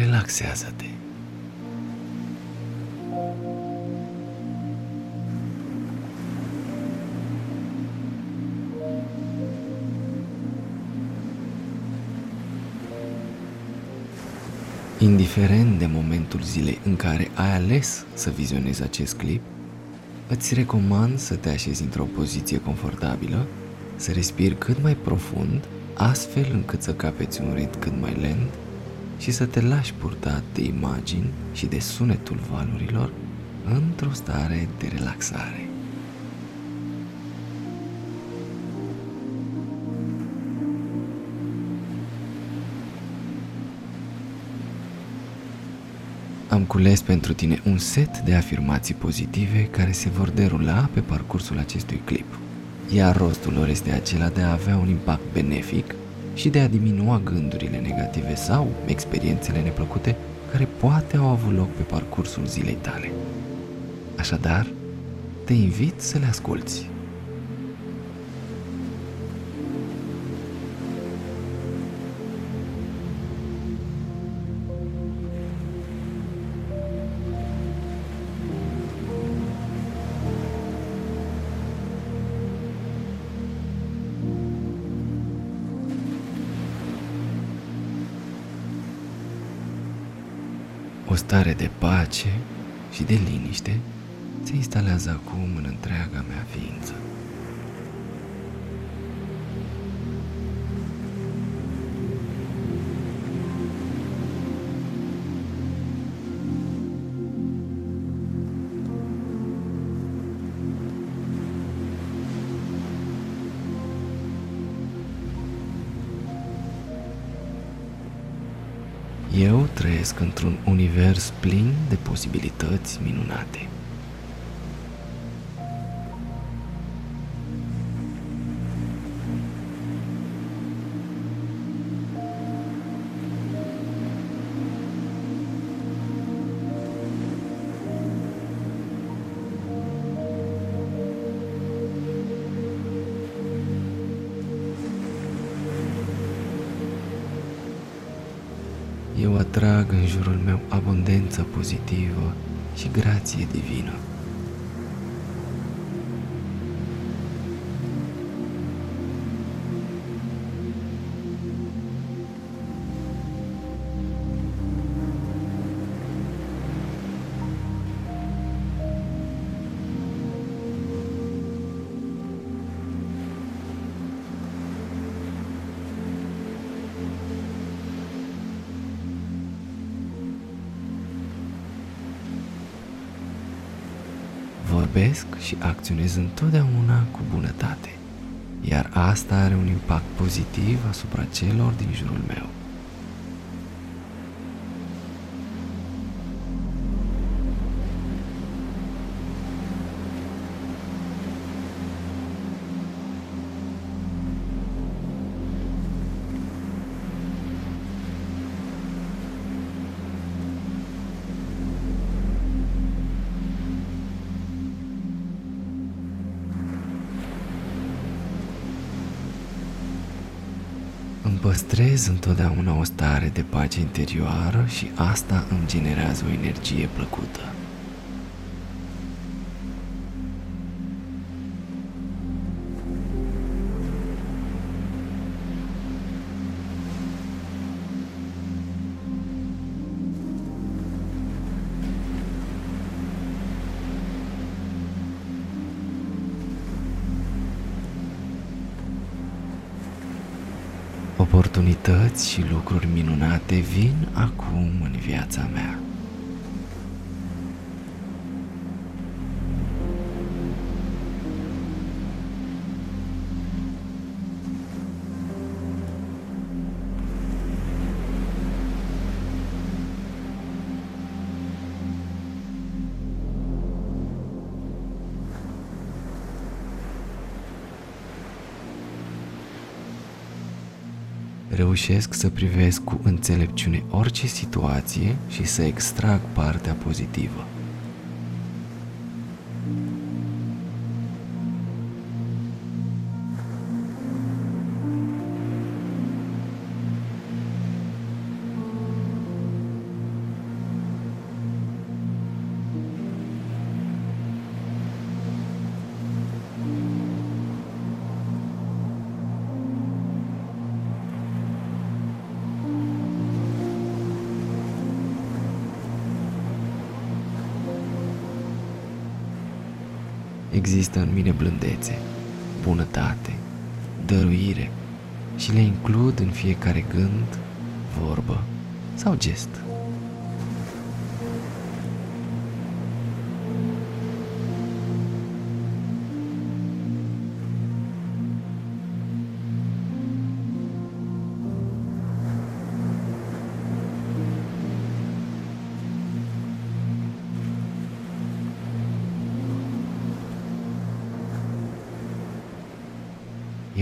Relaxează-te. Indiferent de momentul zilei în care ai ales să vizionezi acest clip, îți recomand să te așezi într-o poziție confortabilă, să respiri cât mai profund, astfel încât să capeți un ritm cât mai lent și să te lași purtat de imagini și de sunetul valurilor într-o stare de relaxare. Am cules pentru tine un set de afirmații pozitive care se vor derula pe parcursul acestui clip. Iar rostul lor este acela de a avea un impact benefic și de a diminua gândurile negative sau experiențele neplăcute care poate au avut loc pe parcursul zilei tale. Așadar, te invit să le asculți. O stare de pace și de liniște se instalează acum în întreaga mea ființă. Eu trăiesc într-un univers plin de posibilități minunate. Eu atrag în jurul meu abundență pozitivă și grație divină. Vorbesc și acționez întotdeauna cu bunătate, iar asta are un impact pozitiv asupra celor din jurul meu. Păstrez întotdeauna o stare de pace interioară și asta îmi generează o energie plăcută. Oportunități și lucruri minunate vin acum în viața mea. Reușesc să privesc cu înțelepciune orice situație și să extrag partea pozitivă. Există în mine blândețe, bunătate, dăruire și le includ în fiecare gând, vorbă sau gest.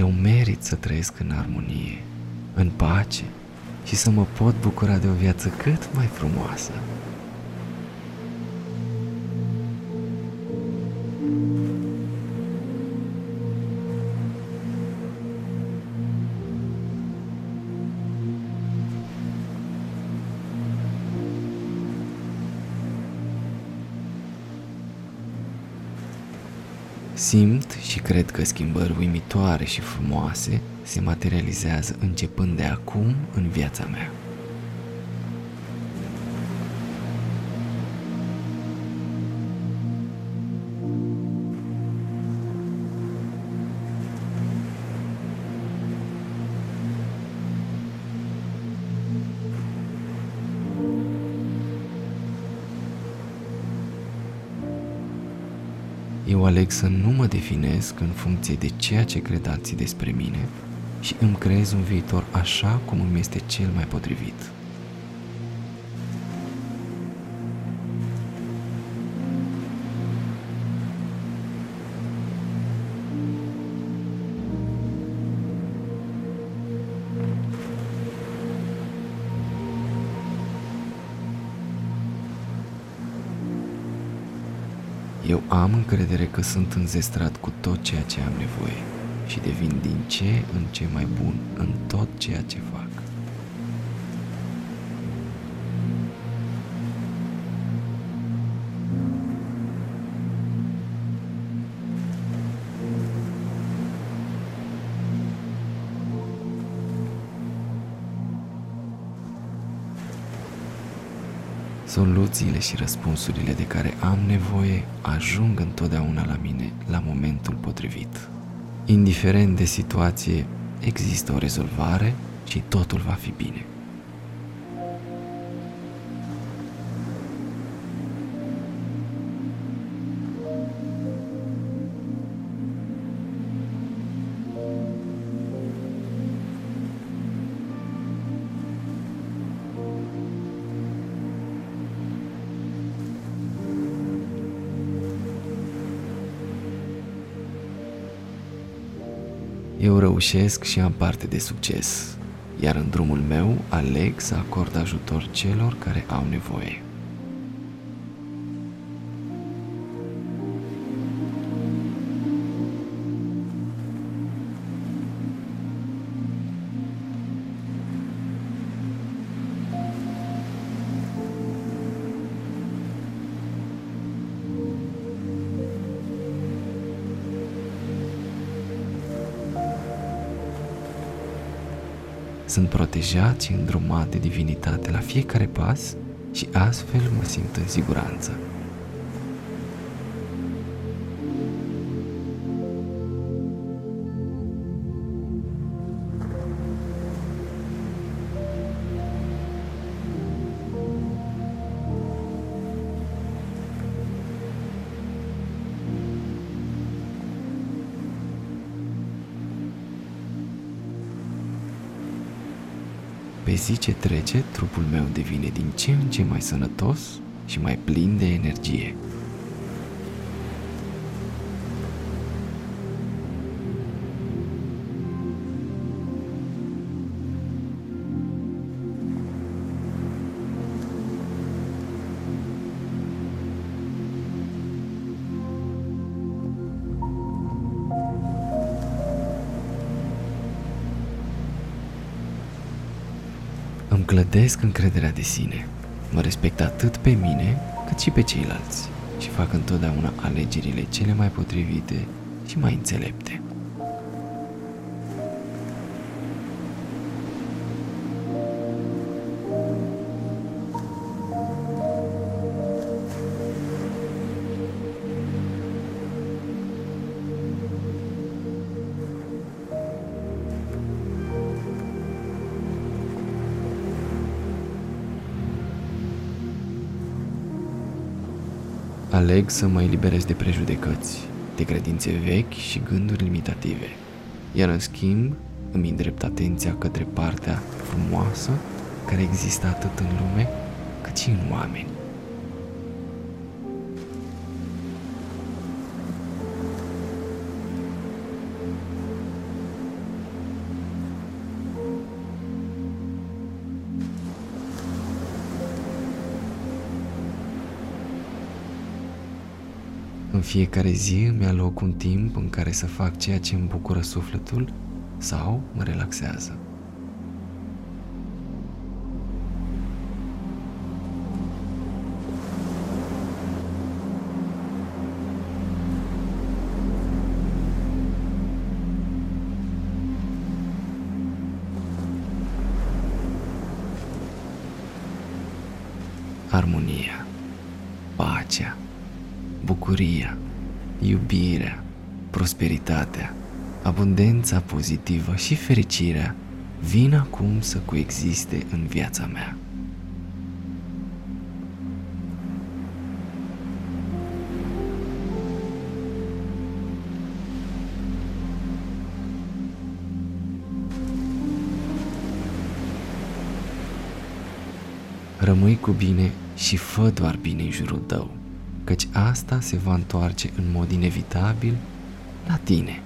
Eu merit să trăiesc în armonie, în pace și să mă pot bucura de o viață cât mai frumoasă. Simt și cred că schimbări uimitoare și frumoase se materializează începând de acum în viața mea. Eu aleg să nu mă definesc în funcție de ceea ce cred alții despre mine și îmi creez un viitor așa cum îmi este cel mai potrivit. Eu am încredere că sunt înzestrat cu tot ceea ce am nevoie și devin din ce în ce mai bun în tot ceea ce fac. Soluțiile și răspunsurile de care am nevoie ajung întotdeauna la mine la momentul potrivit. Indiferent de situație, există o rezolvare și totul va fi bine. Eu reușesc și am parte de succes, iar în drumul meu aleg să acord ajutor celor care au nevoie. Sunt protejat și îndrumat de divinitate la fiecare pas și astfel mă simt în siguranță. Pe zi ce trece, trupul meu devine din ce în ce mai sănătos și mai plin de energie. Clădesc încrederea de sine. Mă respect atât pe mine cât și pe ceilalți și fac întotdeauna alegerile cele mai potrivite și mai înțelepte. Aleg să mă eliberez de prejudecăți, de credințe vechi și gânduri limitative. Iar în schimb, îmi îndrept atenția către partea frumoasă care există atât în lume cât și în oameni. Fiecare zi îmi aloc un timp în care să fac ceea ce îmi bucură sufletul sau mă relaxează. Armonia, pacea, bucuria, iubirea, prosperitatea, abundența pozitivă și fericirea vin acum să coexiste în viața mea. Rămâi cu bine și fă doar bine în jurul tău căci asta se va întoarce în mod inevitabil la tine.